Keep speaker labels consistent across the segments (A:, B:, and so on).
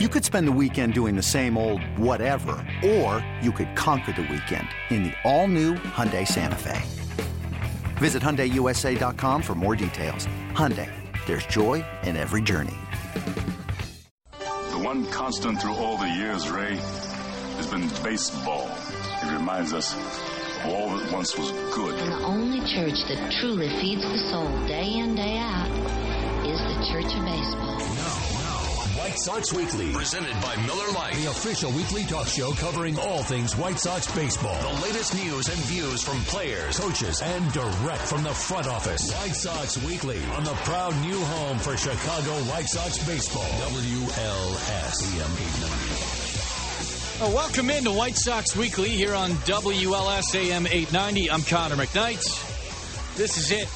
A: You could spend the weekend doing the same old whatever, or you could conquer the weekend in the all-new Hyundai Santa Fe. Visit HyundaiUSA.com for more details. Hyundai, there's joy in every journey.
B: The one constant through all the years, Ray, has been baseball. It reminds us of all that once was good.
C: And the only church that truly feeds the soul day in, day out is the Church of Baseball.
D: White Sox Weekly, presented by Miller Lite, the official weekly talk show covering all things White Sox baseball. The latest news and views from players, coaches, and direct from the front office. White Sox Weekly on the proud new home for Chicago White Sox baseball. WLS AM 890.
E: Oh, welcome into White Sox Weekly here on WLS AM 890. I'm Connor McKnight. This is it.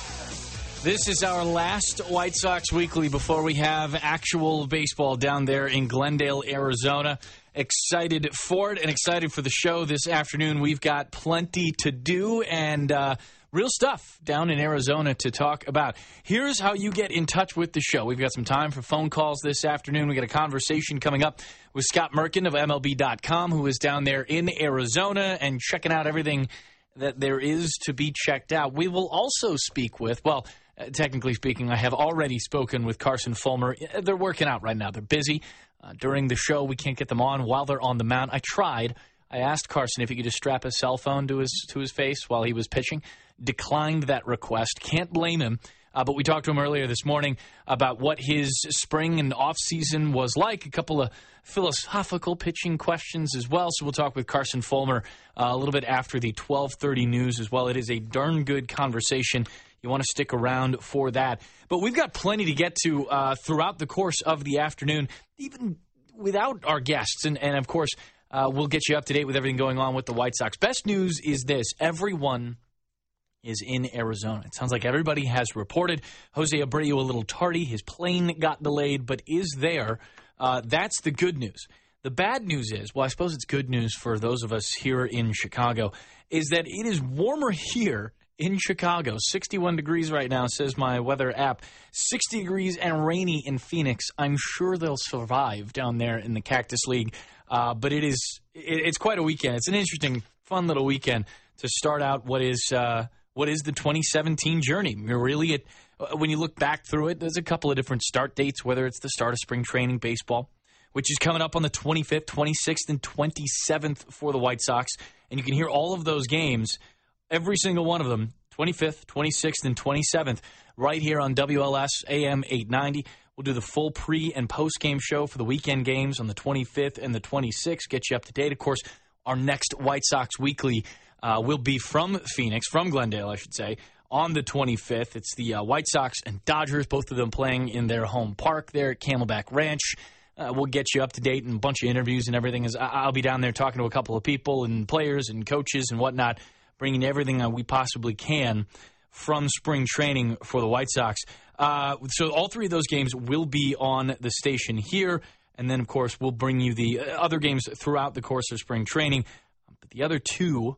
E: This is our last White Sox Weekly before we have actual baseball down there in Glendale, Arizona. Excited for it and excited for the show this afternoon. We've got plenty to do and uh, real stuff down in Arizona to talk about. Here's how you get in touch with the show. We've got some time for phone calls this afternoon. We got a conversation coming up with Scott Merkin of MLB.com, who is down there in Arizona and checking out everything that there is to be checked out. We will also speak with, well, technically speaking, I have already spoken with Carson Fulmer. Uh, They're working out right now. They're busy. Uh, during the show, we can't get them on while they're on the mound. I tried. I asked Carson if he could just strap a cell phone to his to his face while he was pitching. Declined that request. Can't blame him. Uh, but we talked to him earlier this morning about what his spring and off season was like. A couple of philosophical pitching questions as well. So we'll talk with Carson Fulmer uh, a little bit after the 12:30 news as well. It is a darn good conversation. You want to stick around for that. But we've got plenty to get to uh, throughout the course of the afternoon, even without our guests. And, and of course, uh, we'll get you up to date with everything going on with the White Sox. Best news is this everyone is in Arizona. It sounds like everybody has reported. Jose Abreu a little tardy. His plane got delayed, but is there. Uh, that's the good news. The bad news is, well, I suppose it's good news for those of us here in Chicago, is that it is warmer here in Chicago. 61 degrees right now, says my weather app. 60 degrees and rainy in Phoenix. I'm sure they'll survive down there in the Cactus League. Uh, but it is it, it's quite a weekend. It's an interesting, fun little weekend to start out what is uh, what is the 2017 journey. Really at, when you look back through it, there's a couple of different start dates, whether it's the start of spring training baseball, which is coming up on the 25th, 26th, and 27th for the White Sox. And you can hear all of those games, every single one of them, 25th, 26th, and 27th, right here on WLS AM 890. We'll do the full pre and post game show for the weekend games on the 25th and the 26th. Get you up to date. Of course, our next White Sox Weekly uh, will be from Phoenix, from Glendale, I should say, on the 25th. It's the uh, White Sox and Dodgers, both of them playing in their home park there at Camelback Ranch. Uh, we'll get you up to date and a bunch of interviews and everything. As I'll be down there talking to a couple of people and players and coaches and whatnot, bringing everything we possibly can from spring training for the White Sox. Uh, so all three of those games will be on the station here, and then of course we'll bring you the uh, other games throughout the course of spring training. But the other two,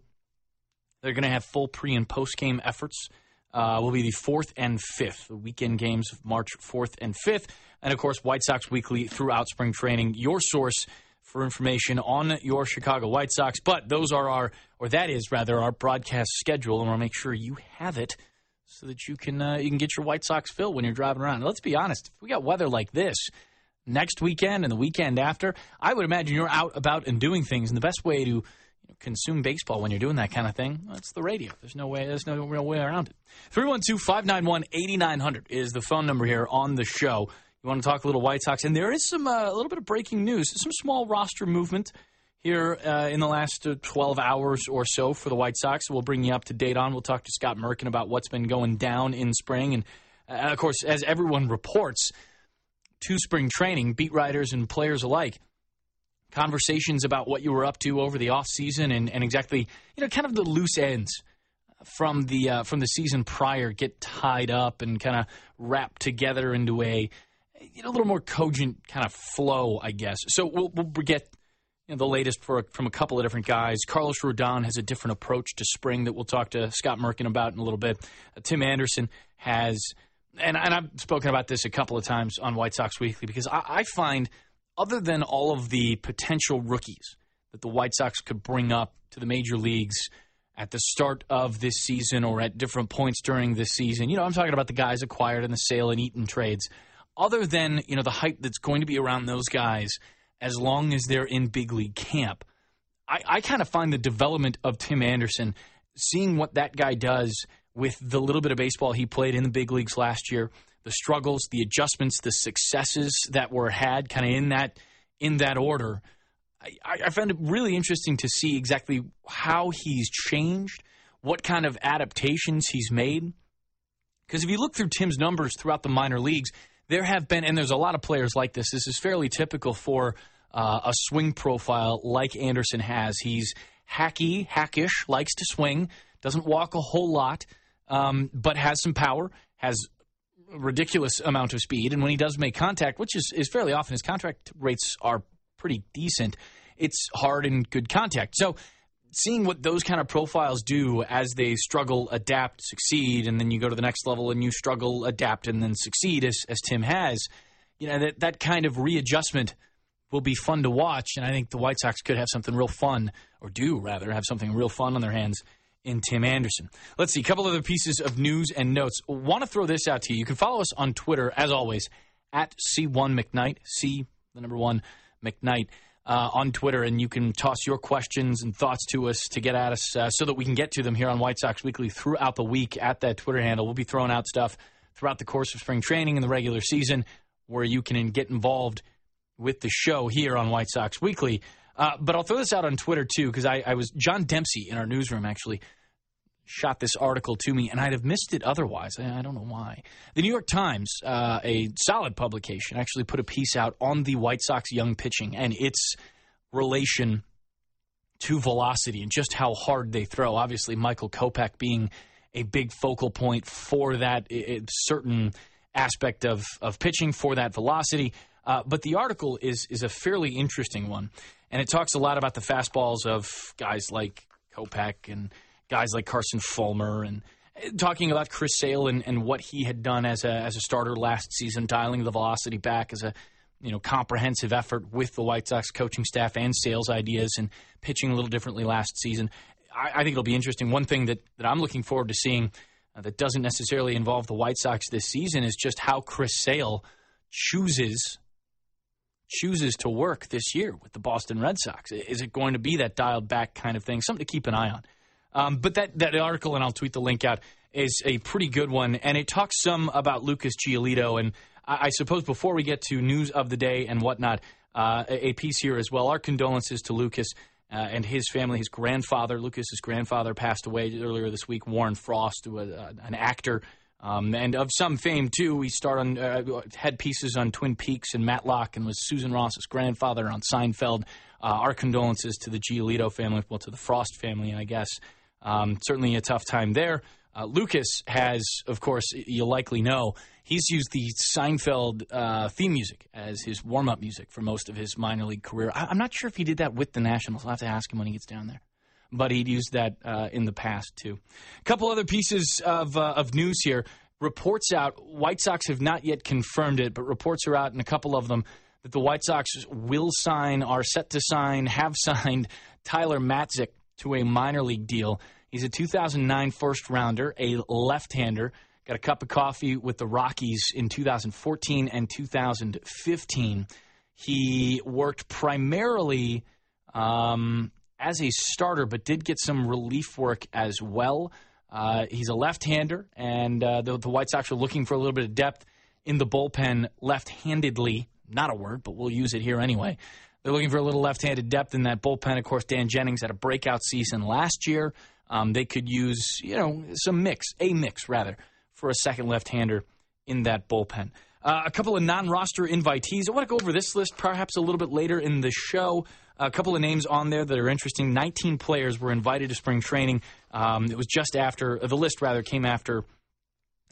E: they're going to have full pre and post game efforts. Uh, will be the fourth and fifth, the weekend games of March fourth and fifth, and of course White Sox Weekly throughout spring training. Your source for information on your Chicago White Sox. But those are our, or that is rather, our broadcast schedule, and we'll make sure you have it so that you can uh, you can get your White Sox fill when you're driving around. Let's be honest, if we got weather like this next weekend and the weekend after, I would imagine you're out about and doing things. And the best way to consume baseball when you're doing that kind of thing, it's the radio. There's no way. There's no real way around it. 312-591-8900 is the phone number here on the show. You want to talk a little White Sox, and there is some uh, a little bit of breaking news, some small roster movement here uh, in the last uh, 12 hours or so for the White Sox. We'll bring you up to date on. We'll talk to Scott Merkin about what's been going down in spring. And uh, of course, as everyone reports to spring training, beat writers and players alike, conversations about what you were up to over the offseason and, and exactly, you know, kind of the loose ends from the uh, from the season prior get tied up and kind of wrapped together into a you know, a little more cogent kind of flow, I guess. So we'll, we'll get you know, the latest for, from a couple of different guys. Carlos Rodon has a different approach to spring that we'll talk to Scott Merkin about in a little bit. Uh, Tim Anderson has, and, and I've spoken about this a couple of times on White Sox Weekly because I, I find other than all of the potential rookies that the White Sox could bring up to the major leagues at the start of this season or at different points during this season. You know, I'm talking about the guys acquired in the sale and Eaton trades. Other than, you know, the hype that's going to be around those guys as long as they're in big league camp, I, I kind of find the development of Tim Anderson, seeing what that guy does with the little bit of baseball he played in the big leagues last year, the struggles, the adjustments, the successes that were had kind of in that in that order. I, I found it really interesting to see exactly how he's changed, what kind of adaptations he's made. Because if you look through Tim's numbers throughout the minor leagues, there have been, and there's a lot of players like this. This is fairly typical for uh, a swing profile like Anderson has. He's hacky, hackish, likes to swing, doesn't walk a whole lot, um, but has some power, has a ridiculous amount of speed, and when he does make contact, which is, is fairly often, his contact rates are pretty decent. It's hard and good contact. So seeing what those kind of profiles do as they struggle, adapt, succeed, and then you go to the next level and you struggle, adapt, and then succeed, as, as Tim has, you know, that, that kind of readjustment will be fun to watch. And I think the White Sox could have something real fun, or do rather have something real fun on their hands in Tim Anderson. Let's see, a couple other pieces of news and notes. Want to throw this out to you. You can follow us on Twitter, as always, at C1 McKnight, C, the number one, McKnight uh, on Twitter, and you can toss your questions and thoughts to us to get at us uh, so that we can get to them here on White Sox Weekly throughout the week at that Twitter handle. We'll be throwing out stuff throughout the course of spring training and the regular season where you can get involved with the show here on White Sox Weekly. Uh, but I'll throw this out on Twitter too because I, I was John Dempsey in our newsroom actually shot this article to me, and I'd have missed it otherwise. I, don't know why. The New York Times, uh, a solid publication, actually put a piece out on the White Sox young pitching and its relation to velocity and just how hard they throw. Obviously, Michael Kopech being a big focal point for that certain aspect of, of pitching, for that velocity. Uh, but the article is is a fairly interesting one, and it talks a lot about the fastballs of guys like Kopech and – guys like Carson Fulmer and uh, talking about Chris Sale and, and what he had done as a as a starter last season, dialing the velocity back as a you know comprehensive effort with the White Sox coaching staff and Sale's ideas and pitching a little differently last season. I, I think it'll be interesting. One thing that, that I'm looking forward to seeing uh, that doesn't necessarily involve the White Sox this season is just how Chris Sale chooses chooses to work this year with the Boston Red Sox. Is it going to be that dialed back kind of thing? Something to keep an eye on. Um, but that, that article, and I'll tweet the link out, is a pretty good one. And it talks some about Lucas Giolito. And I, I suppose before we get to news of the day and whatnot, uh, a, a, piece here as well. Our condolences to Lucas uh, and his family. His grandfather, Lucas's grandfather, passed away earlier this week. Warren Frost, who was uh, an actor. Um, and of some fame too, he start on uh, had pieces on Twin Peaks and Matlock, and was Susan Ross's grandfather on Seinfeld. Uh, our condolences to the Giolito family, well, to the Frost family, I guess. Um, certainly a tough time there. Uh, Lucas has, of course, you'll likely know, he's used the Seinfeld uh, theme music as his warm up music for most of his minor league career. I- am not sure if he did that with the Nationals. I'll have to ask him when he gets down there. But he'd used that uh, in the past, too. A couple other pieces of, uh, of news here. Reports out, White Sox have not yet confirmed it, but reports are out, and a couple of them, that the White Sox will sign, are set to sign, have signed Tyler Matzek to a minor league deal. He's a 2009 first rounder, a left hander. Got a cup of coffee with the Rockies in 2014 and 2015. He worked primarily um, as a starter, but did get some relief work as well. Uh, he's a left hander, and uh, the, the White Sox are looking for a little bit of depth in the bullpen left handedly. Not a word, but we'll use it here anyway. They're looking for a little left-handed depth in that bullpen. Of course, Dan Jennings had a breakout season last year. Um, they could use, you know, some mix, a mix rather, for a second left-hander in that bullpen. Uh, a couple of non-roster invitees. I want to go over this list perhaps a little bit later in the show. A couple of names on there that are interesting. 19 players were invited to spring training. Um, it was just after the list rather came after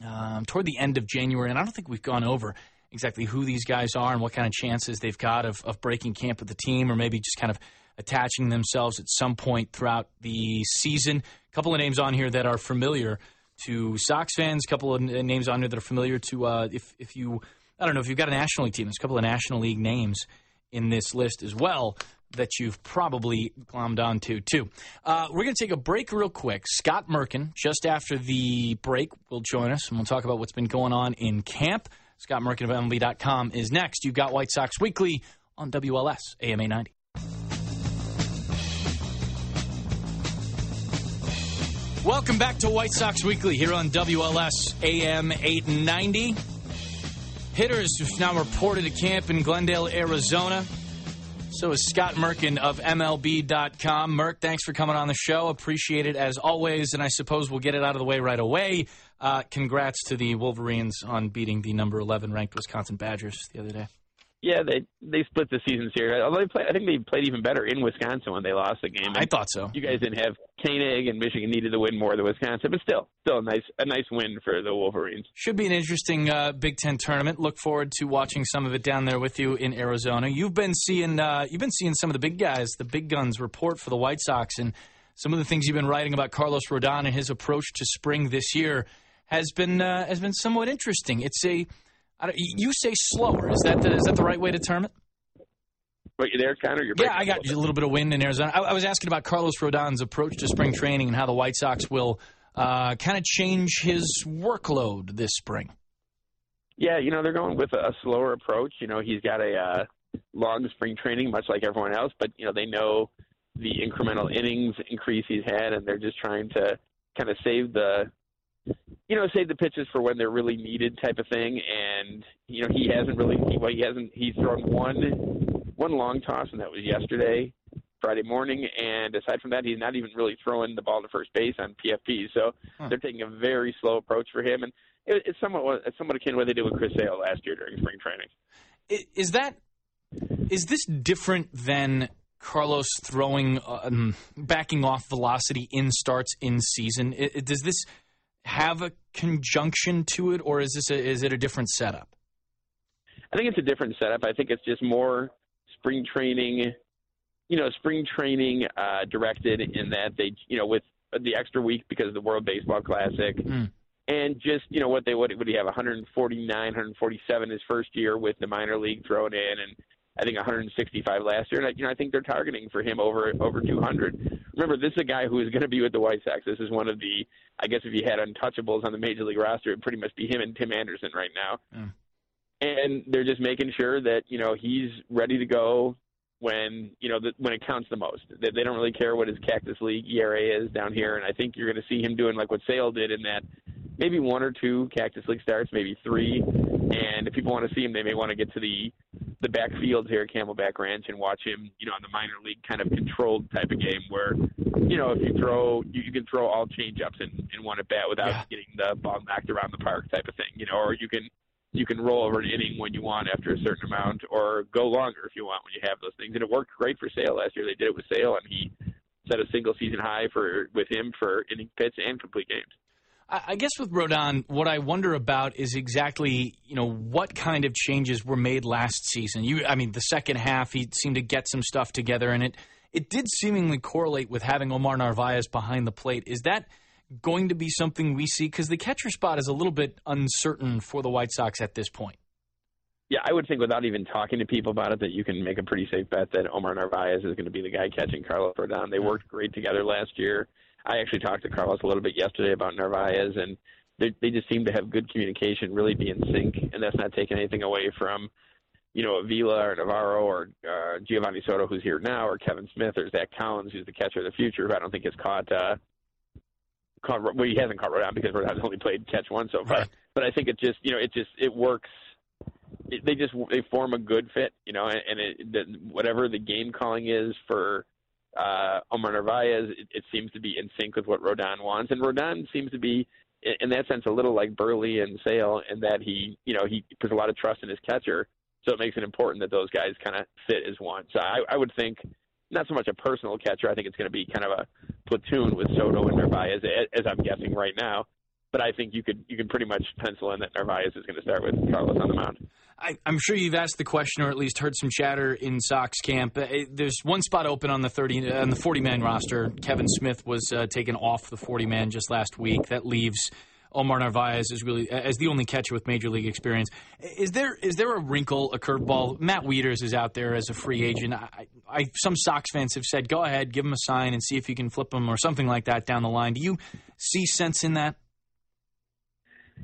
E: um, toward the end of January, and I don't think we've gone over exactly who these guys are and what kind of chances they've got of, of breaking camp with the team or maybe just kind of attaching themselves at some point throughout the season. A couple of names on here that are familiar to Sox fans, a couple of names on here that are familiar to uh, if, if you, I don't know, if you've got a National League team, there's a couple of National League names in this list as well that you've probably glommed onto too. Uh, we're going to take a break real quick. Scott Merkin, just after the break, will join us and we'll talk about what's been going on in camp. Scott Merkin of MLB.com is next. You've got White Sox Weekly on WLS AMA 90. Welcome back to White Sox Weekly here on WLS AM 890. Hitters have now reported to camp in Glendale, Arizona. So is Scott Merkin of MLB.com. Merk, thanks for coming on the show. Appreciate it as always. And I suppose we'll get it out of the way right away. Uh, congrats to the Wolverines on beating the number 11 ranked Wisconsin Badgers the other day.
F: Yeah, they they split the season series. Although they play, I think they played even better in Wisconsin when they lost the game. And
E: I thought so.
F: You guys didn't have Koenig, and Michigan needed to win more than Wisconsin, but still, still a nice a nice win for the Wolverines.
E: Should be an interesting uh, Big Ten tournament. Look forward to watching some of it down there with you in Arizona. You've been seeing uh, you've been seeing some of the big guys, the big guns report for the White Sox, and some of the things you've been writing about Carlos Rodon and his approach to spring this year has been uh, has been somewhat interesting. It's a you say slower. Is that the, is that the right way to term it?
F: But you there, Connor? You're
E: yeah, I got a little bit of wind in Arizona. I, I, was asking about Carlos Rodon's approach to spring training and how the White Sox will uh, kind of change his workload this spring.
F: Yeah, you know they're going with a slower approach. You know he's got a uh, long spring training, much like everyone else, but you know they know the incremental innings increase he's had, and they're just trying to kind of save the you know, save the pitches for when they're really needed, type of thing. And you know, he hasn't really. Well, he hasn't. He's thrown one one long toss, and that was yesterday, Friday morning. And aside from that, he's not even really throwing the ball to first base on PFP. So huh. they're taking a very slow approach for him, and it, it's somewhat it's somewhat akin to what they did with Chris Sale last year during spring training.
E: Is that is this different than Carlos throwing um, backing off velocity in starts in season? It, does this have a conjunction to it, or is this a, is it a different setup?
F: I think it's a different setup. I think it's just more spring training, you know, spring training uh, directed in that they, you know, with the extra week because of the World Baseball Classic. Mm. And just you know what they would would he have 149, 147 his first year with the minor league thrown in, and I think 165 last year, and I, you know I think they're targeting for him over over 200. Remember, this is a guy who is going to be with the White Sox. This is one of the, I guess, if you had untouchables on the major league roster, it'd pretty much be him and Tim Anderson right now. Mm. And they're just making sure that you know he's ready to go when you know the, when it counts the most. They, they don't really care what his Cactus League ERA is down here, and I think you're going to see him doing like what Sale did in that maybe one or two Cactus League starts, maybe three. And if people want to see him, they may want to get to the the backfields here at Camelback Ranch and watch him, you know, on the minor league kind of controlled type of game where, you know, if you throw, you, you can throw all changeups in, in one at bat without yeah. getting the ball knocked around the park type of thing, you know, or you can you can roll over an inning when you want after a certain amount, or go longer if you want when you have those things. And it worked great for Sale last year. They did it with Sale, and he set a single season high for with him for inning pitch and complete games.
E: I guess with Rodon, what I wonder about is exactly you know what kind of changes were made last season. You, I mean, the second half he seemed to get some stuff together, and it it did seemingly correlate with having Omar Narvaez behind the plate. Is that going to be something we see? Because the catcher spot is a little bit uncertain for the White Sox at this point.
F: Yeah, I would think without even talking to people about it that you can make a pretty safe bet that Omar Narvaez is going to be the guy catching Carlos Rodon. They hmm. worked great together last year. I actually talked to Carlos a little bit yesterday about Narvaez, and they, they just seem to have good communication, really be in sync, and that's not taking anything away from, you know, Avila or Navarro or uh, Geovany Soto, who's here now, or Kevin Smith or Zach Collins, who's the catcher of the future, who I don't think has caught. Uh, caught well, he hasn't caught Rodon because Rodon's only played catch one so far. Right. But I think it just, you know, it just it works. It, they just they form a good fit, you know, and, and it, the, whatever the game calling is for uh, Omar Narvaez, it, it seems to be in sync with what Rodon wants, and Rodon seems to be, in that sense, a little like Buehrle and Sale, in that he, you know, he puts a lot of trust in his catcher, so it makes it important that those guys kind of fit as one. So I, I would think not so much a personal catcher. I think it's going to be kind of a platoon with Soto and Narvaez, as I'm guessing right now. But I think you could you can pretty much pencil in that Narvaez is going to start with Carlos on the mound.
E: I, am sure you've asked the question, or at least heard some chatter in Sox camp. Uh, there's one spot open on the 30 on the 40 man roster. Kevin Smith was uh, taken off the 40 man just last week. That leaves Omar Narvaez is really as the only catcher with major league experience. Is there is there a wrinkle, a curveball? Matt Wieters is out there as a free agent. I, I, some Sox fans have said, go ahead, give him a sign and see if you can flip him or something like that down the line. Do you see sense in that?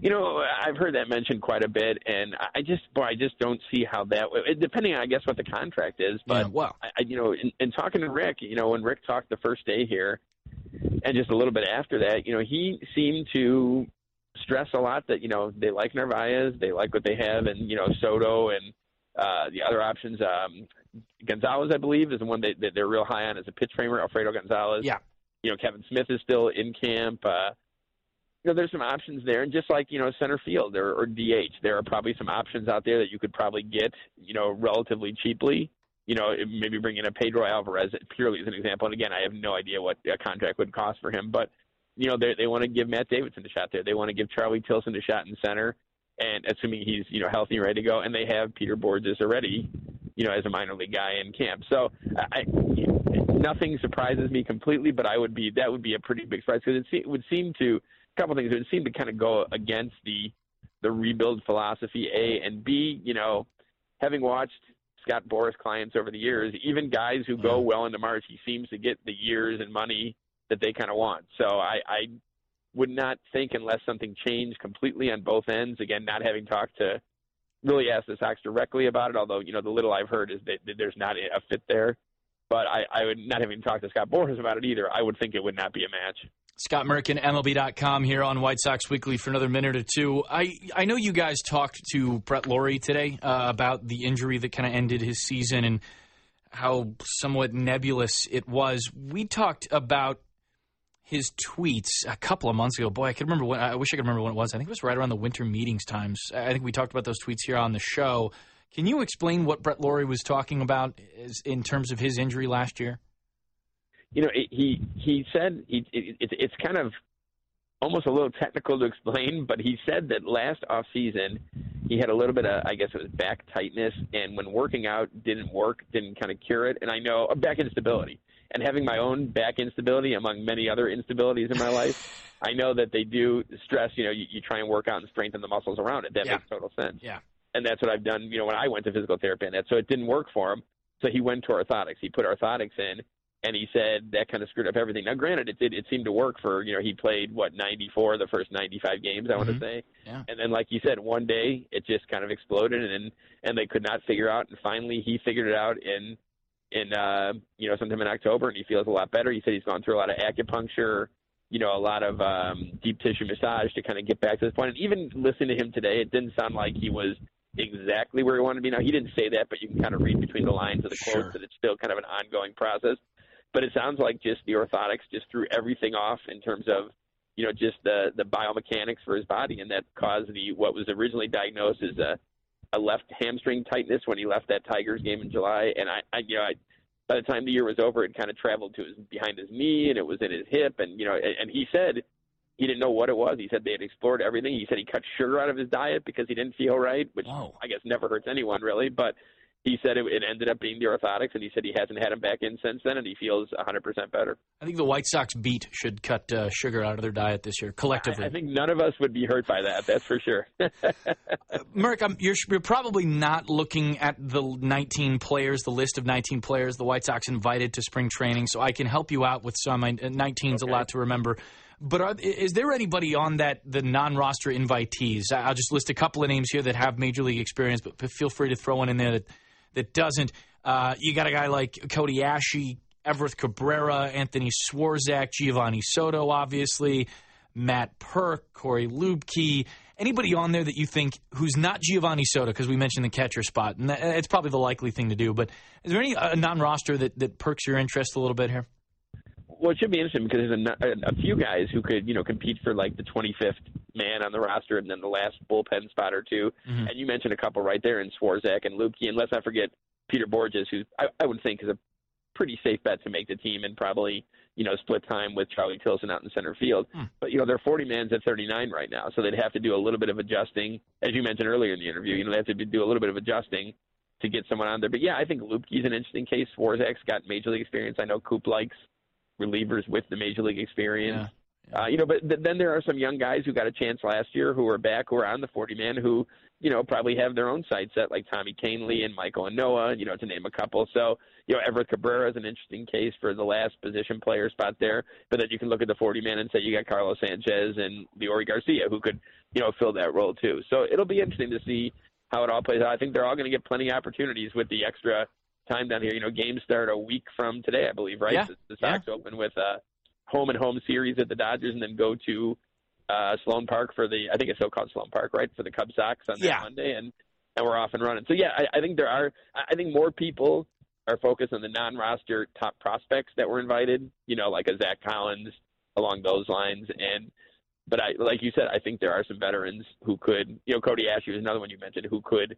F: You know, I've heard that mentioned quite a bit, and I just, boy, I just don't see how that. Depending on, I guess, what the contract is, but
E: yeah, well,
F: I, you know, in, in talking to Rick, you know, when Rick talked the first day here, and just a little bit after that, you know, he seemed to stress a lot that you know they like Narvaez, they like what they have, and you know Soto and uh, the other options. Um, Gonzalez, I believe, is the one that, that they're real high on as a pitch framer. Alfredo Gonzalez.
E: Yeah.
F: You know, Kevin Smith is still in camp. Uh, you know, there's some options there, and just like you know, center field or, or DH, there are probably some options out there that you could probably get, you know, relatively cheaply you know, maybe bring in a Pedro Alvarez purely as an example. And again, I have no idea what a contract would cost for him, but you know, they they want to give Matt Davidson a shot there. They want to give Charlie Tilson a shot in center, and assuming he's you know healthy and ready to go, and they have Peter Bourjos already, you know, as a minor league guy in camp. So I, nothing surprises me completely, but I would be that would be a pretty big surprise because it, it would seem to couple things. It would seem to kind of go against the the rebuild philosophy. A and B, you know, having watched Scott Boras clients over the years, even guys who go mm-hmm. well into March, he seems to get the years and money that they kind of want. So I, I would not think unless something changed completely on both ends. Again, not having talked to really ask the Sox directly about it, although you know the little I've heard is that, that there's not a fit there. But I, I would not having talked to Scott Boras about it either. I would think it would not be a match.
E: Scott Merkin, MLB.com here on White Sox Weekly for another minute or two. I, I know you guys talked to Brett Lawrie today uh, about the injury that kind of ended his season and how somewhat nebulous it was. We talked about his tweets a couple of months ago. Boy, I could remember when. I wish I could remember when it was. I think it was right around the winter meetings times. I think we talked about those tweets here on the show. Can you explain what Brett Lawrie was talking about in terms of his injury last year?
F: You know, he he said he, it, it, it's kind of almost a little technical to explain, but he said that last off season he had a little bit of I guess it was back tightness, and when working out didn't work, didn't kind of cure it. And I know uh, back instability, and having my own back instability among many other instabilities in my life. I know that they do stress. You know, you, you try and work out and strengthen the muscles around it. That
E: yeah.
F: makes total sense.
E: Yeah.
F: And that's what I've done. You know, when I went to physical therapy, and that so it didn't work for him. So he went to orthotics. He put orthotics in, and he said that kind of screwed up everything. Now, granted, it did it seemed to work for you know he played what 94 the first 95 games I want
E: mm-hmm.
F: to say,
E: yeah.
F: and then like you said, one day it just kind of exploded, and and they could not figure out, and finally he figured it out in in uh, you know sometime in October, and he feels a lot better. He said he's gone through a lot of acupuncture, you know, a lot of um, deep tissue massage to kind of get back to this point. And even listening to him today, it didn't sound like he was exactly where he wanted to be. Now he didn't say that, but you can kind of read between the lines of the quotes that it's still kind of an ongoing process but it sounds like just the orthotics just threw everything off in terms of you know just the the biomechanics for his body, and that caused the what was originally diagnosed as a a left hamstring tightness when he left that Tigers game in July. And I, I you know, I, by the time the year was over, it kind of traveled to his behind his knee, and it was in his hip, and you know, and, and he said he didn't know what it was. He said they had explored everything. He said he cut sugar out of his diet because he didn't feel right, which
E: Whoa.
F: I guess never hurts anyone really. But he said it, it, ended up being the orthotics, and he said he hasn't had him back in since then, and he feels 100% better.
E: I think the White Sox beat should cut uh, sugar out of their diet this year collectively.
F: I, I, think none of us would be hurt by that. That's for sure. uh,
E: Merck, you're, you're, probably not looking at the 19 players, the list of 19 players the White Sox invited to spring training, so I can help you out with some. 19 is okay. a lot to remember. But are, is there anybody on that the non-roster invitees? I'll just list a couple of names here that have major league experience, but feel free to throw one in there that that doesn't. Uh, you got a guy like Cody Asche, Everth Cabrera, Anthony Swarzak, Geovany Soto, obviously, Matt Purke, Corey Luebke. Anybody on there that you think who's not Geovany Soto because we mentioned the catcher spot, and that, it's probably the likely thing to do. But is there any uh, non-roster that that perks your interest a little bit here?
F: Well, it should be interesting because there's a, a, a few guys who could, you know, compete for like the 25th man on the roster and then the last bullpen spot or 2
E: mm-hmm.
F: And you mentioned a couple right there in Swarzak and Luebke, and let's not forget Peter Bourjos, who I, I would think is a pretty safe bet to make the team and probably, you know, split time with Charlie Tilson out in center field.
E: Hmm.
F: But, you know, they're 40 mans at 39 right now, so they'd have to do a little bit of adjusting. As you mentioned earlier in the interview, you know, they have to do a little bit of adjusting to get someone on there. But, yeah, I think Luebke's an interesting case. Swarzak's got major league experience. I know Coop likes relievers with the major league experience. Uh, you know, but th- then there are some young guys who got a chance last year who are back, who are on the 40 man, who you know probably have their own sights set, like Tommy Kahnle and Michael Ynoa, you know, to name a couple. So you know, Everth Cabrera is an interesting case for the last position player spot there. But then you can look at the 40 man and say you got Carlos Sanchez and Leury Garcia who could you know fill that role too. So it'll be interesting to see how it all plays out. I think they're all going to get plenty of opportunities with the extra time down here. You know, games start a week from today, I believe, right?
E: Yeah.
F: The, the Sox
E: Yeah.
F: open with a home and home series at the Dodgers, and then go to uh, Sloan Park for the I think it's still called Sloan Park, right, for the Cub Sox on that
E: Yeah.
F: Monday, and and we're off and running. So yeah, I, I think there are. I think more people are focused on the non-roster top prospects that were invited. You know, like a Zach Collins along those lines, and but I like you said, I think there are some veterans who could. You know, Cody Asche was another one you mentioned who could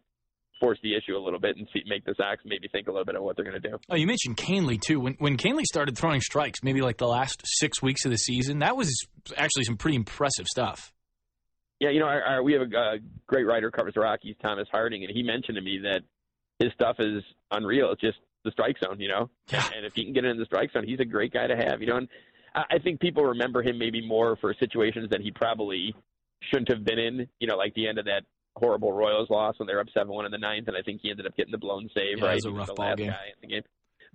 F: force the issue a little bit and see, make the Sox maybe think a little bit of what they're going to do.
E: Oh, you mentioned Kahnle too. When when Kahnle started throwing strikes, maybe like the last six weeks of the season, that was actually some pretty impressive stuff.
F: Yeah, you know, our, our, we have a uh, great writer covers the Rockies, Thomas Harding, and he mentioned to me that his stuff is unreal. It's just the strike zone, you know.
E: Yeah.
F: And if he can get in the strike zone, he's a great guy to have, you know. And I, I think people remember him maybe more for situations that he probably shouldn't have been in. You know, like the end of that horrible Royals loss when they were up seven one in the ninth, and I think he ended up getting the blown save.
E: Yeah, it
F: right,
E: was a rough ball game.
F: guy in the game.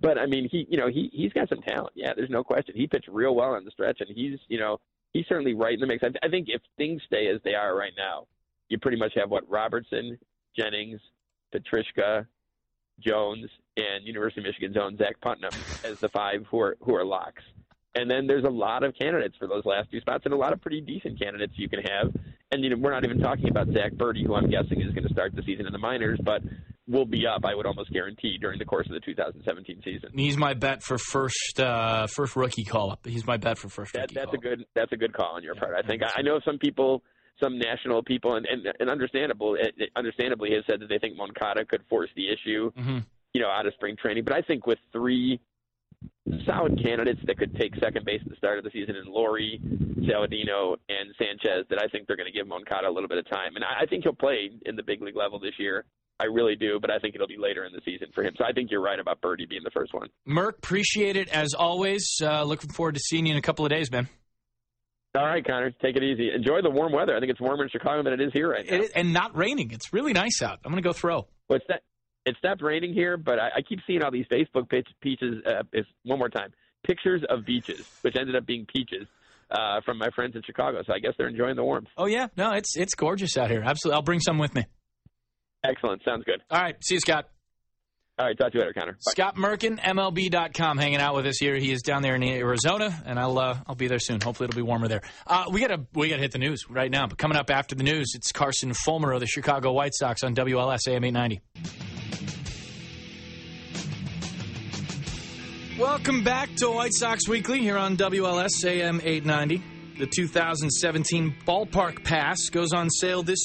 F: But I mean, he, you know, he he's got some talent. Yeah, there's no question. He pitched real well on the stretch, and he's, you know, he's certainly right in the mix. I, I think if things stay as they are right now, you pretty much have what Robertson, Jennings, Petricka, Jones, and University of Michigan's own Zach Putnam as the five who are who are locks. And then there's a lot of candidates for those last two spots, and a lot of pretty decent candidates you can have. And you know, we're not even talking about Zack Burdi, who I'm guessing is going to start the season in the minors, but will be up, I would almost guarantee, during the course of the 2017 season.
E: He's my bet for first uh, first rookie call up. He's my bet for first
F: That,
E: rookie
F: that's a good that's a good call on your
E: Yeah,
F: part. I think I, I know some people, some national people, and and, and understandable, eh, eh, understandably, have said that they think Moncada could force the issue,
E: hmm
F: you know, out of spring training. But I think with three solid candidates that could take second base at the start of the season in Lawrie, Saladino, and Sanchez, that I think they're going to give Moncada a little bit of time, and I, I think he'll play in the big league level this year. I really do, but I think it'll be later in the season for him. So I think you're right about Burdi being the first one.
E: Merck, appreciate it as always. Uh, looking forward to seeing you in a couple of days, man.
F: All right, Connor, take it easy. Enjoy the warm weather. I think it's warmer in Chicago than it is here right now.
E: It, and not raining. It's really nice out. I'm going to go throw.
F: What's not, it stopped raining here, but I, I keep seeing all these Facebook pitch, peaches. Uh, is one more time, pictures of beaches, which ended up being peaches uh, from my friends in Chicago. So I guess they're enjoying the warmth.
E: Oh yeah, no, it's it's gorgeous out here. Absolutely, I'll bring some with me.
F: Excellent, sounds good.
E: All right, see you, Scott.
F: All right, talk to you later, Connor. Bye.
E: Scott Merkin, MLB.com, hanging out with us here. He is down there in Arizona, and I'll uh, I'll be there soon. Hopefully, it'll be warmer there. Uh, we gotta we gotta hit the news right now. But coming up after the news, it's Carson Fulmer of the Chicago White Sox on WLS AM 890. Welcome back to White Sox Weekly here on WLS AM 890. The 2017 Ballpark Pass goes on sale this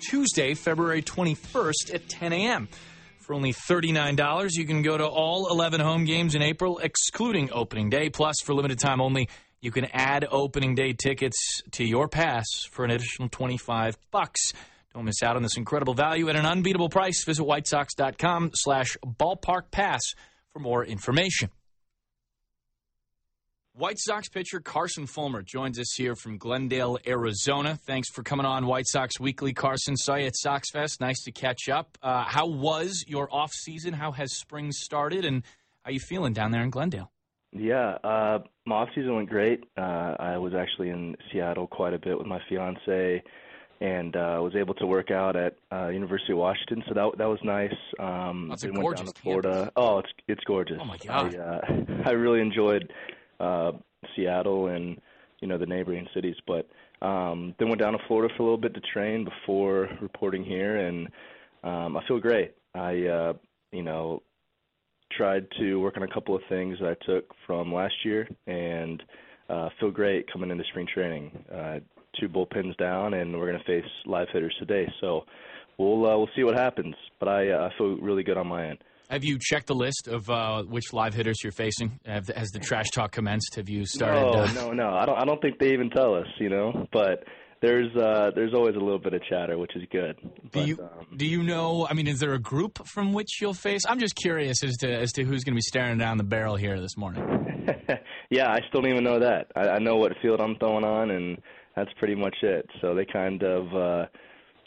E: Tuesday, February 21st at 10 a.m. For only $39, you can go to all 11 home games in April, excluding opening day. Plus, for limited time only, you can add opening day tickets to your pass for an additional 25 bucks. Don't miss out on this incredible value at an unbeatable price. Visit whitesox.com slash ballpark pass for more information. White Sox pitcher Carson Fulmer joins us here from Glendale, Arizona. Thanks for coming on White Sox Weekly. Carson, saw you at Sox Fest. Nice to catch up. Uh, how was your off season? How has spring started? And how are you feeling down there in Glendale?
G: Yeah, uh, my off season went great. Uh, I was actually in Seattle quite a bit with my fiance, and uh, was able to work out at uh, University of Washington. So that that was nice. Um,
E: That's a
G: then went
E: gorgeous
G: down to Florida.
E: campus.
G: Oh, it's it's gorgeous.
E: Oh, my God.
G: I, uh, I really enjoyed uh, Seattle and you know the neighboring cities, but um, then went down to Florida for a little bit to train before reporting here, and um, I feel great. I uh, you know tried to work on a couple of things that I took from last year and uh, feel great coming into spring training. Uh, two bullpens down, and we're going to face live hitters today. So we'll uh, we'll see what happens. But I uh, I feel really good on my end.
E: Have you checked the list of uh, which live hitters you're facing? Have, has the trash talk commenced? Have you started?
G: No,
E: uh,
G: no, no. I don't I don't think they even tell us. You know, but. There's uh there's always a little bit of chatter, which is good.
E: Do
G: But,
E: you
G: um,
E: do you know? I mean, is there a group from which you'll face? I'm just curious as to as to who's going to be staring down the barrel here this morning.
G: yeah, I still don't even know that. I, I know what field I'm throwing on, and that's pretty much it. So they kind of, uh,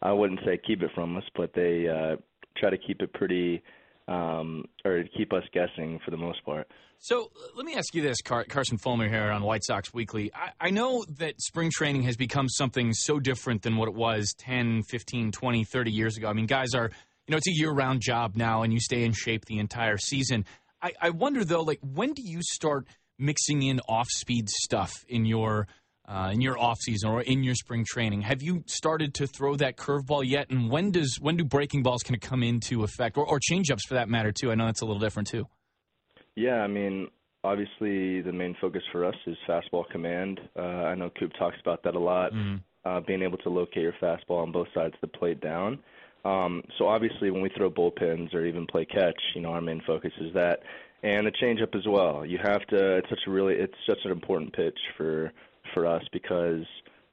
G: I wouldn't say keep it from us, but they uh, try to keep it pretty, um, or keep us guessing for the most part.
E: So let me ask you this, Car- Carson Fulmer here on White Sox Weekly. I-, I know that spring training has become something so different than what it was 10, 15, 20, 30 years ago. I mean, guys are, you know, it's a year round job now, and you stay in shape the entire season. I, I wonder though, like when do you start mixing in off speed stuff in your uh, in your off season or in your spring training? Have you started to throw that curveball yet? And when does when do breaking balls kind of come into effect, or, or changeups for that matter too? I know that's a little different too.
G: Yeah, I mean, obviously the main focus for us is fastball command. Uh, I know Coop talks about that a lot. Mm-hmm. Uh, being able to locate your fastball on both sides of the plate down. Um, so obviously, when we throw bullpens or even play catch, you know, our main focus is that, and the changeup as well. You have to. It's such a really. It's such an important pitch for for us because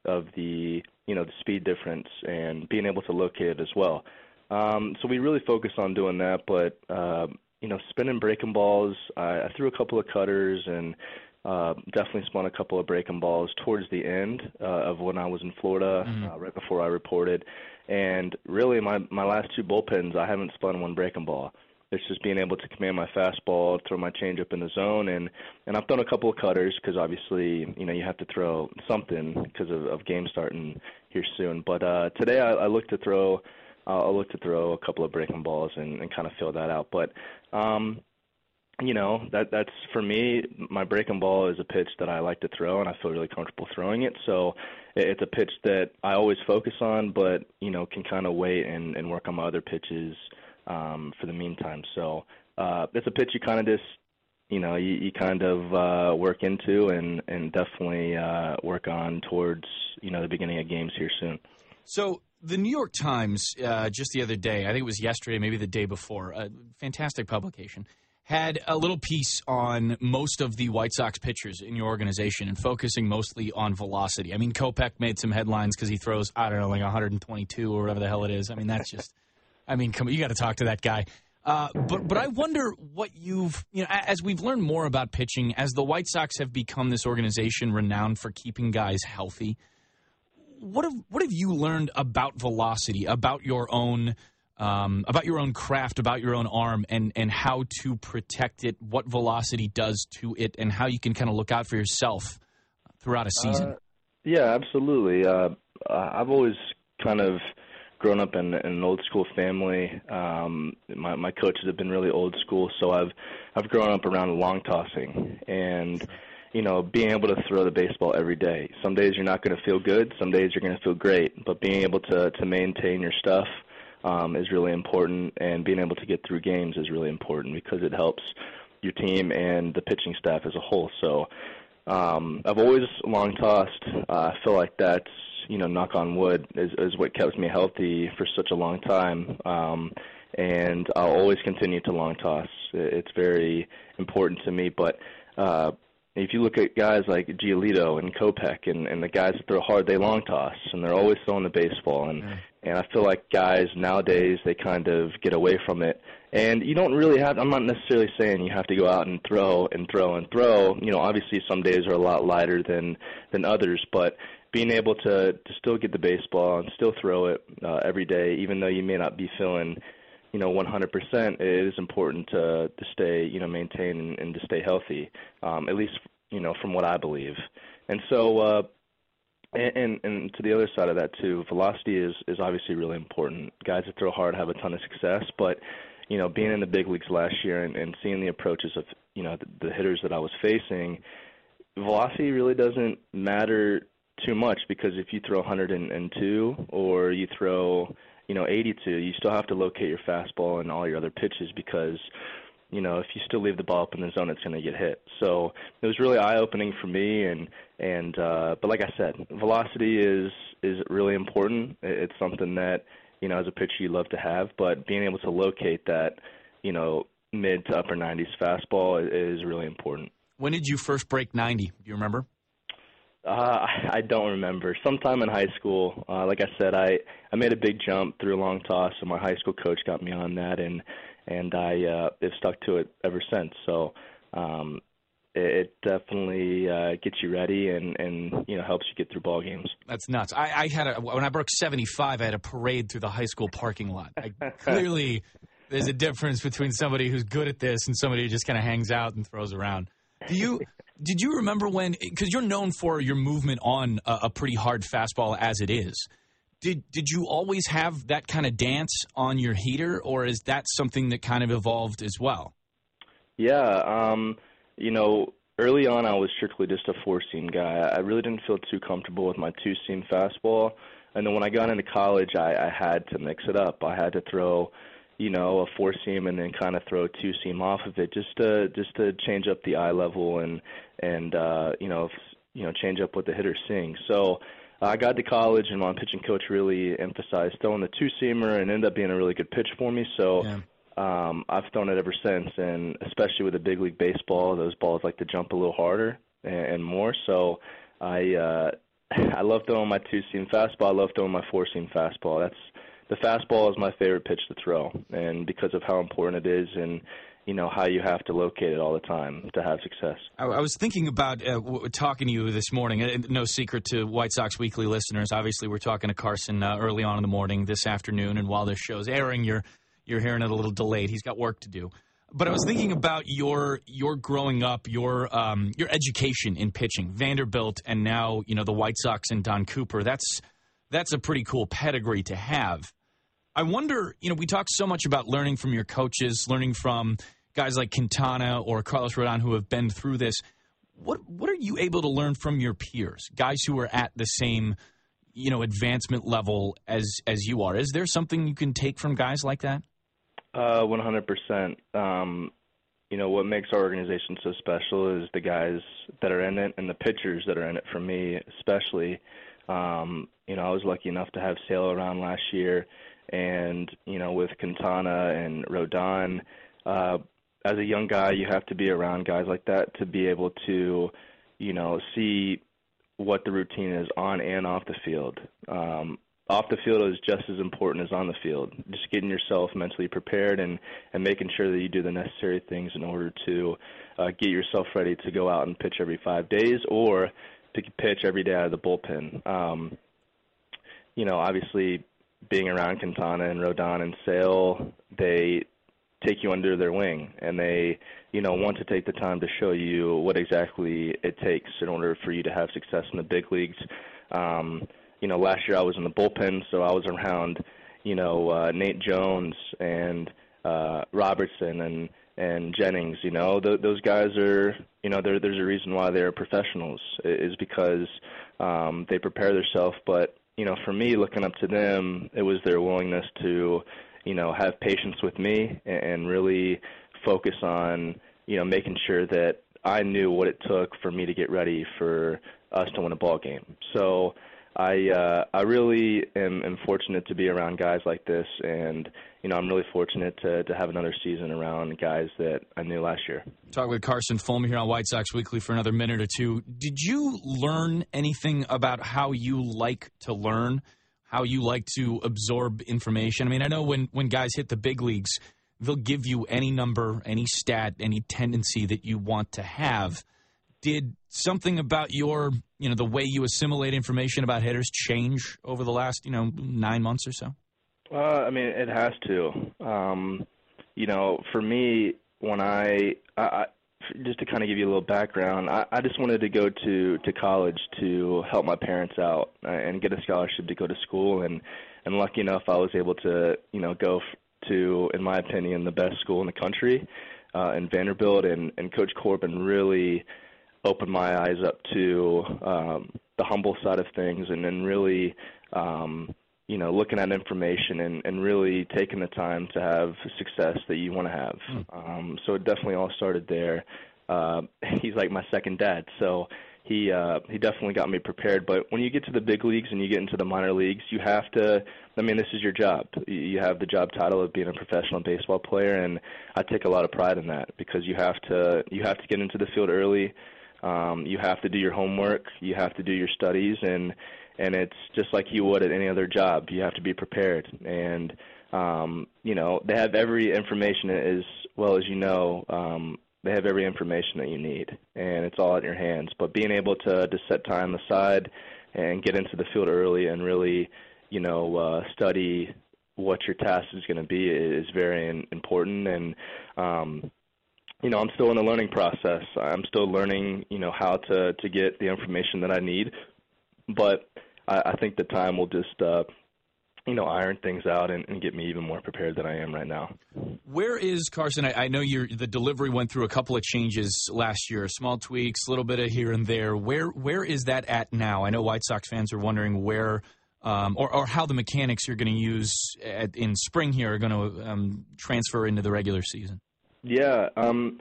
G: of the you know the speed difference and being able to locate it as well. Um, so we really focus on doing that, but uh, you know, spinning breaking balls. I, I threw a couple of cutters and uh, definitely spun a couple of breaking balls towards the end uh, of when I was in Florida, mm-hmm. uh, right before I reported. And really, my my last two bullpens, I haven't spun one breaking ball. It's just being able to command my fastball, throw my changeup in the zone, and and I've done a couple of cutters because obviously you know you have to throw something because of, of game starting here soon. But uh, today I, I look to throw. Uh, I'll look to throw a couple of breaking balls and, and kind of fill that out. But um, you know that that's for me. My breaking ball is a pitch that I like to throw, and I feel really comfortable throwing it. So it's a pitch that I always focus on, but you know can kind of wait and, and work on my other pitches um, for the meantime. So uh, it's a pitch you kind of just you know you, you kind of uh, work into and and definitely uh, work on towards you know the beginning of games here soon.
E: So the New York Times uh, just the other day, I think it was yesterday, maybe the day before, a fantastic publication had a little piece on most of the White Sox pitchers in your organization and focusing mostly on velocity. I mean, Kopech made some headlines because he throws, I don't know, like 122 or whatever the hell it is. I mean, that's just, I mean, come, you got to talk to that guy. Uh, but but I wonder what you've you know as we've learned more about pitching, as the White Sox have become this organization renowned for keeping guys healthy. What have what have you learned about velocity, about your own um, about your own craft, about your own arm, and and how to protect it, what velocity does to it, and how you can kind of look out for yourself throughout a season. Uh,
G: yeah, absolutely. Uh, I've always kind of grown up in, in an old school family. Um, my my coaches have been really old school, so I've I've grown up around long tossing and you know, being able to throw the baseball every day. Some days you're not going to feel good, some days you're going to feel great, but being able to to maintain your stuff um, is really important, and being able to get through games is really important because it helps your team and the pitching staff as a whole. So um, I've always long tossed. Uh, I feel like that's you know, knock on wood, is, is what kept me healthy for such a long time. Um, and I'll always continue to long toss. It's very important to me. But uh, if you look at guys like Giolito and Kopech and, and the guys that throw hard, they long toss and they're always throwing the baseball. And and I feel like guys nowadays they kind of get away from it. And you don't really have. I'm not necessarily saying you have to go out and throw and throw and throw. You know, obviously some days are a lot lighter than than others, but being able to to still get the baseball and still throw it uh, every day, even though you may not be feeling you know 100%, it is important to to stay you know maintain and, and to stay healthy. Um, at least you know from what I believe. And so uh, and, and and to the other side of that too, velocity is is obviously really important. Guys that throw hard have a ton of success, but you know being in the big leagues last year and, and seeing the approaches of you know the, the hitters that I was facing, velocity really doesn't matter too much because if you throw 102 or you throw you know 82, you still have to locate your fastball and all your other pitches because you know if you still leave the ball up in the zone, it's going to get hit. So it was really eye opening for me and and uh, but like I said, velocity is is really important. It's something that you know as a pitcher you love to have, but being able to locate that you know mid to upper 90s fastball is really important.
E: When did you first break 90? Do you remember?
G: Uh, I don't remember. Sometime in high school, uh, like I said, I I made a big jump through a long toss, and my high school coach got me on that, and and I uh, have stuck to it ever since. So, um, it it definitely uh, gets you ready and and you know helps you get through ball games.
E: That's nuts. I, I had a when I broke seventy five, I had a parade through the high school parking lot. I, clearly, there's a difference between somebody who's good at this and somebody who just kind of hangs out and throws around. Do you? Did you remember when? Because you're known for your movement on a, a pretty hard fastball as it is. Did did you always have that kind of dance on your heater, or is that something that kind of evolved as well?
G: Yeah, um, you know, early on I was strictly just a four seam guy. I really didn't feel too comfortable with my two seam fastball. And then when I got into college, I, I had to mix it up. I had to throw, you know, a four seam and then kind of throw a two seam off of it, just to just to change up the eye level and and uh, you know, you know, change up what the hitter's seeing. So I got to college, and my pitching coach really emphasized throwing the two seamer, and ended up being a really good pitch for me. So. Yeah um, I've thrown it ever since, and especially with the big league baseball, those balls like to jump a little harder and, and more. So I uh, I love throwing my two seam fastball. I love throwing my four seam fastball. That's the fastball is my favorite pitch to throw, and because of how important it is, and you know how you have to locate it all the time to have success.
E: I, I was thinking about uh, w- talking to you this morning. No secret to White Sox Weekly listeners. Obviously, we're talking to Carson uh, early on in the morning this afternoon, and while this show's airing, you're you're hearing it a little delayed. He's got work to do. But I was thinking about your your growing up, your um, your education in pitching, Vanderbilt, and now you know the White Sox and Don Cooper. That's that's a pretty cool pedigree to have. I wonder, you know, we talk so much about learning from your coaches, learning from guys like Quintana or Carlos Rodon who have been through this. What what are you able to learn from your peers, guys who are at the same, you know, advancement level as as you are? Is there something you can take from guys like that?
G: Uh, 100%. Um, you know, what makes our organization so special is the guys that are in it and the pitchers that are in it for me, especially. Um, you know, I was lucky enough to have Sale around last year, and, you know, with Quintana and Rodon, uh, as a young guy, you have to be around guys like that to be able to, you know, see what the routine is on and off the field. Um, off the field is just as important as on the field. Just getting yourself mentally prepared and and making sure that you do the necessary things in order to uh, get yourself ready to go out and pitch every five days or to pitch every day out of the bullpen. Um, you know, obviously, being around Quintana and Rodon and Sale, they take you under their wing and they you know want to take the time to show you what exactly it takes in order for you to have success in the big leagues um you know, last year I was in the bullpen, so I was around, you know, uh, Nate Jones and uh, Robertson and and Jennings. You know, th- those guys are, you know, there's a reason why they're professionals is because um, they prepare themselves. But you know, for me, looking up to them, it was their willingness to, you know, have patience with me and, really focus on, you know, making sure that I knew what it took for me to get ready for us to win a ball game. So I uh, I really am, am fortunate to be around guys like this, and you know I'm really fortunate to to have another season around guys that I knew last year.
E: Talk with Carson Fulmer here on White Sox Weekly for another minute or two. Did you learn anything about how you like to learn, how you like to absorb information? I mean, I know when when guys hit the big leagues, they'll give you any number, any stat, any tendency that you want to have did something about your, you know, the way you assimilate information about hitters change over the last, you know, nine months or so?
G: Uh, I mean, it has to. Um, you know, for me, when I, I just to kind of give you a little background, I, I just wanted to go to to college to help my parents out uh, and get a scholarship to go to school, and and lucky enough, I was able to, you know, go to, in my opinion, the best school in the country, uh, in Vanderbilt, and and Coach Corbin really opened my eyes up to um, the humble side of things, and then really, um, you know, looking at information and, and really taking the time to have success that you want to have. Mm. Um, so it definitely all started there. Uh, he's like my second dad, so he uh, he definitely got me prepared. But when you get to the big leagues and you get into the minor leagues, you have to. I mean, this is your job. You have the job title of being a professional baseball player, and I take a lot of pride in that because you have to you have to get into the field early um, you have to do your homework, you have to do your studies, and and it's just like you would at any other job. You have to be prepared, and um, you know they have every information as well as you know. Um, they have every information that you need, and it's all in your hands. But being able to to set time aside and get into the field early and really, you know, uh, study what your task is going to be is very important. And um, you know, I'm still in the learning process. I'm still learning, you know, how to to get the information that I need. But I, I think the time will just uh, you know, iron things out and, and, get me even more prepared than I am right now.
E: Where is Carson? I, I know your the delivery went through a couple of changes last year, small tweaks, a little bit of here and there. Where where is that at now? I know White Sox fans are wondering where. Um, or, or how the mechanics you're going to use at, in spring here are going to um, transfer into the regular season.
G: Yeah. Um,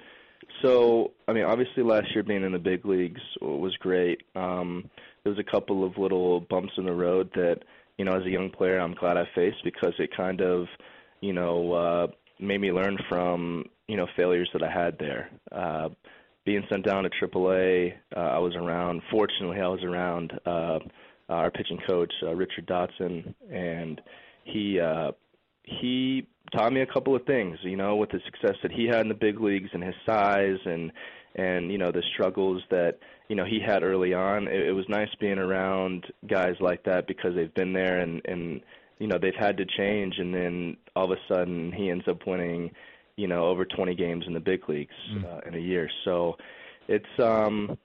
G: so, I mean, obviously last year being in the big leagues was great. Um, there was a couple of little bumps in the road that you know, as a young player, I'm glad I faced because it kind of, you know, uh, made me learn from, you know, failures that I had there. Uh, being sent down to AAA, uh, I was around. Fortunately, I was around uh, our pitching coach, uh, Richard Dotson, and he uh, he taught me a couple of things. You know, with the success that he had in the big leagues and his size and and you know the struggles that you know he had early on. It, it was nice being around guys like that because they've been there and and you know they've had to change, and then all of a sudden he ends up winning, you know, over 20 games in the big leagues mm. uh, in a year. So it's um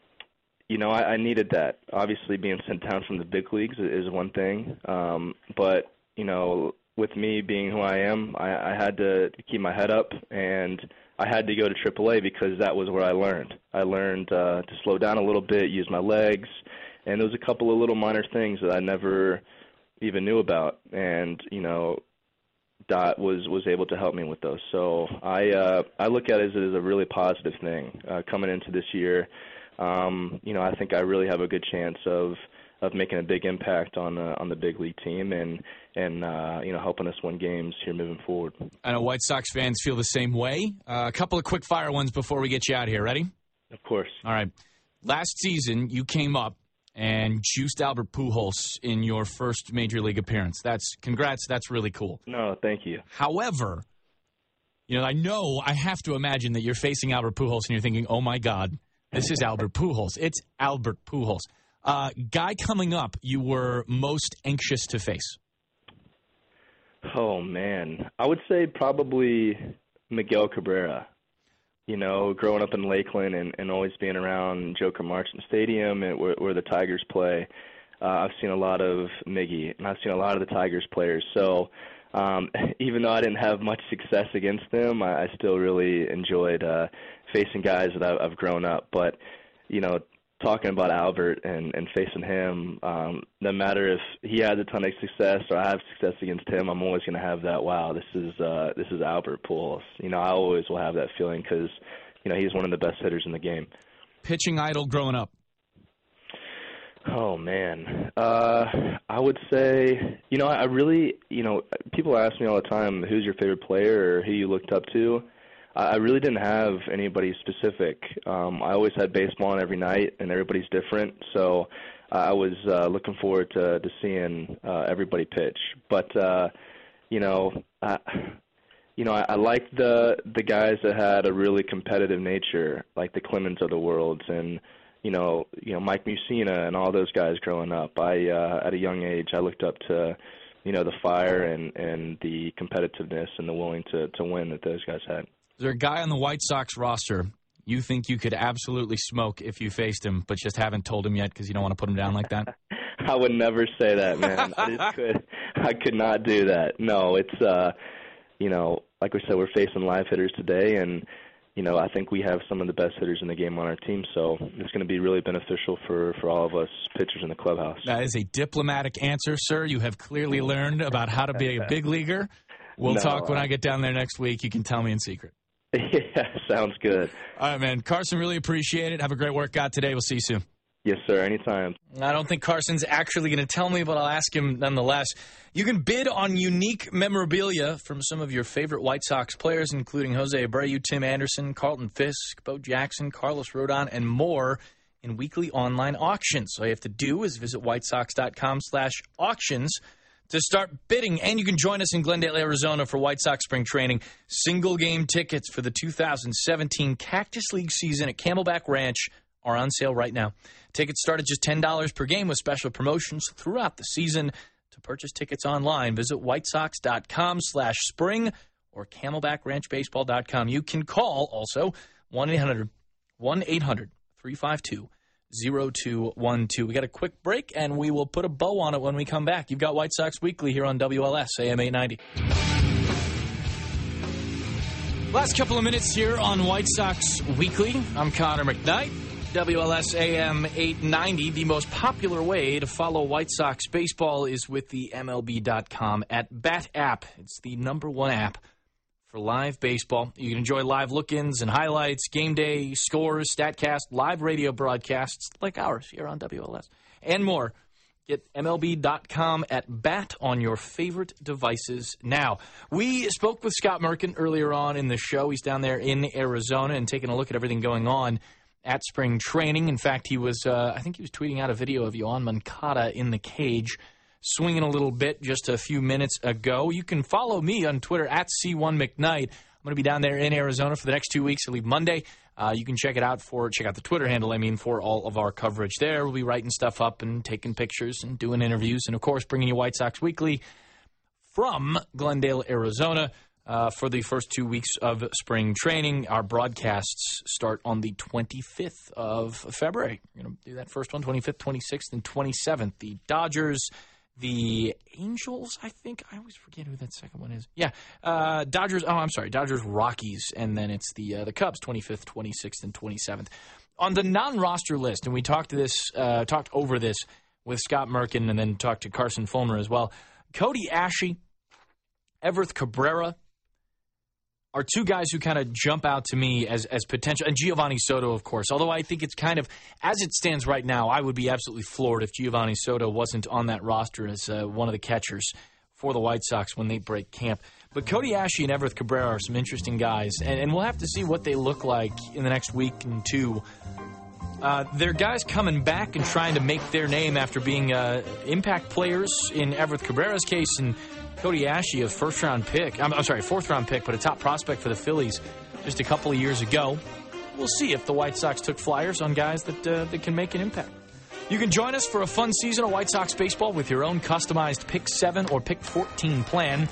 G: you know, I, I needed that. Obviously, being sent down from the big leagues is one thing, um, but you know, with me being who I am, I, I had to keep my head up and I had to go to AAA because that was where I learned. I learned uh, to slow down a little bit, use my legs, and there was a couple of little minor things that I never even knew about. And you know, Dot was was able to help me with those. So I uh, I look at it as a really positive thing uh, coming into this year. Um, you know, I think I really have a good chance of of making a big impact on uh, on the big league team and and uh, you know helping us win games here moving forward.
E: I know White Sox fans feel the same way. Uh, a couple of quick fire ones before we get you out here. Ready?
G: Of course.
E: All right. Last season, you came up and juiced Albert Pujols in your first major league appearance. That's congrats. That's really cool.
G: No, thank you.
E: However, you know I know I have to imagine that you're facing Albert Pujols and you're thinking, "Oh my God, this is Albert Pujols. It's Albert Pujols." Uh, guy coming up, you were most anxious to face.
G: Oh man, I would say probably Miguel Cabrera. You know, growing up in Lakeland and, and always being around Joker Marchant Stadium and where, where the Tigers play, uh, I've seen a lot of Miggy and I've seen a lot of the Tigers players. So um, even though I didn't have much success against them, I, I still really enjoyed uh, facing guys that I've, I've grown up. But you know, talking about Albert and and facing him, um, no matter if he has a ton of success or I have success against him, I'm always going to have that. Wow, this is uh, this is Albert Pujols. You know, I always will have that feeling because you know he's one of the best hitters in the game.
E: Pitching idol growing up.
G: Oh man, uh, I would say you know I really you know people ask me all the time who's your favorite player or who you looked up to. I really didn't have anybody specific. Um, I always had baseball on every night, and everybody's different. So I was uh, looking forward to to seeing uh, everybody pitch. But uh, you know, uh, you know, I, I liked the the guys that had a really competitive nature, like the Clemens of the world, and you know, you know Mike Mussina and all those guys growing up. I uh, at a young age, I looked up to you know the fire and and the competitiveness and the willing to to win that those guys had.
E: Is there a guy on the White Sox roster you think you could absolutely smoke if you faced him, but just haven't told him yet because you don't want to put him down like that?
G: I would never say that, man. I just could. I could not do that. No, it's uh, you know, like we said, we're facing live hitters today, and you know, I think we have some of the best hitters in the game on our team, so it's going to be really beneficial for for all of us pitchers in the clubhouse.
E: That is a diplomatic answer, sir. You have clearly learned about how to be a big leaguer. We'll no, talk when I get down there next week. You can tell me in secret.
G: Yeah, sounds good.
E: All right, man. Carson, really appreciate it. Have a great workout today. We'll see you soon.
G: Yes, sir. Anytime.
E: I don't think Carson's actually going to tell me, but I'll ask him nonetheless. You can bid on unique memorabilia from some of your favorite White Sox players, including Jose Abreu, Tim Anderson, Carlton Fisk, Bo Jackson, Carlos Rodon, and more in weekly online auctions. All you have to do is visit whitesox.com slash auctions to start bidding. And you can join us in Glendale, Arizona for White Sox spring training. Single game tickets for the 2017 Cactus League season at Camelback Ranch are on sale right now. Tickets start at just $10 per game with special promotions throughout the season. To purchase tickets online, visit whitesox.com slash spring or camelbackranchbaseball.com. You can call also 1 800 1 800 352 0212. We got a quick break and we will put a bow on it when we come back. You've got White Sox Weekly here on WLS AM 890. Last couple of minutes here on White Sox Weekly. I'm Connor McKnight. WLS AM 890. The most popular way to follow White Sox baseball is with the MLB.com at Bat app. It's the number one app for live baseball. You can enjoy live look ins and highlights, game day scores, StatCast, live radio broadcasts like ours here on WLS, and more. Get MLB.com at bat on your favorite devices now. We spoke with Scott Merkin earlier on in the show. He's down there in Arizona and taking a look at everything going on at spring training. In fact, he was, uh, I think he was tweeting out a video of Yoan Moncada in the cage, swinging a little bit just a few minutes ago. You can follow me on Twitter at C1McKnight. I'm going to be down there in Arizona for the next two weeks. I leave Monday. Uh, you can check it out for check out the Twitter handle. I mean, for all of our coverage there, we'll be writing stuff up and taking pictures and doing interviews, and of course, bringing you White Sox Weekly from Glendale, Arizona. Uh, for the first two weeks of spring training. Our broadcasts start on the 25th of February. We're going to do that first one, 25th, 26th, and 27th. The Dodgers, the Angels, I think. I always forget who that second one is. Yeah, uh, Dodgers. Oh, I'm sorry, Dodgers, Rockies, and then it's the uh, the Cubs, 25th, 26th, and 27th. On the non-roster list, and we talked this, uh, talked over this with Scott Merkin, and then talked to Carson Fulmer as well. Cody Asche, Everth Cabrera are two guys who kind of jump out to me as as potential, and Geovany Soto, of course. Although I think it's kind of as it stands right now, I would be absolutely floored if Geovany Soto wasn't on that roster as uh, one of the catchers for the White Sox when they break camp. But Cody Asche and Everth Cabrera are some interesting guys, and, and we'll have to see what they look like in the next week and two. Uh, they're guys coming back and trying to make their name after being uh, impact players in Everth Cabrera's case and Cody Asche, a first round pick. I'm, I'm, sorry, fourth round pick, but a top prospect for the Phillies just a couple of years ago. We'll see if the White Sox took flyers on guys that, uh, that can make an impact. You can join us for a fun season of White Sox baseball with your own customized Pick 7 or Pick 14 plan.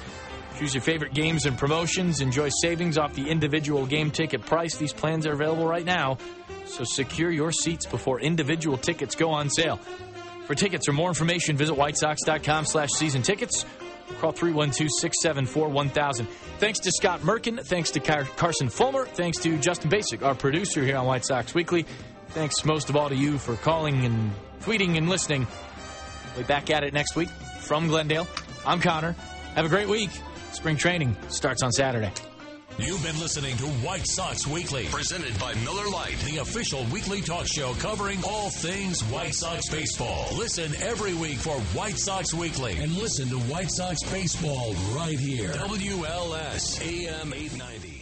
E: Choose your favorite games and promotions. Enjoy savings off the individual game ticket price. These plans are available right now, so secure your seats before individual tickets go on sale. For tickets or more information, visit whitesox.com slash season tickets Call 312 674 1000. Thanks to Scott Merkin. Thanks to Car- Carson Fulmer. Thanks to Justin Basic, our producer here on White Sox Weekly. Thanks most of all to you for calling and tweeting and listening. We'll be back at it next week from Glendale. I'm Connor. Have a great week. Spring training starts on Saturday.
D: You've been listening to White Sox Weekly, presented by Miller Lite, the official weekly talk show covering all things White Sox baseball. Listen every week for White Sox Weekly and listen to White Sox baseball right here. WLS AM 890.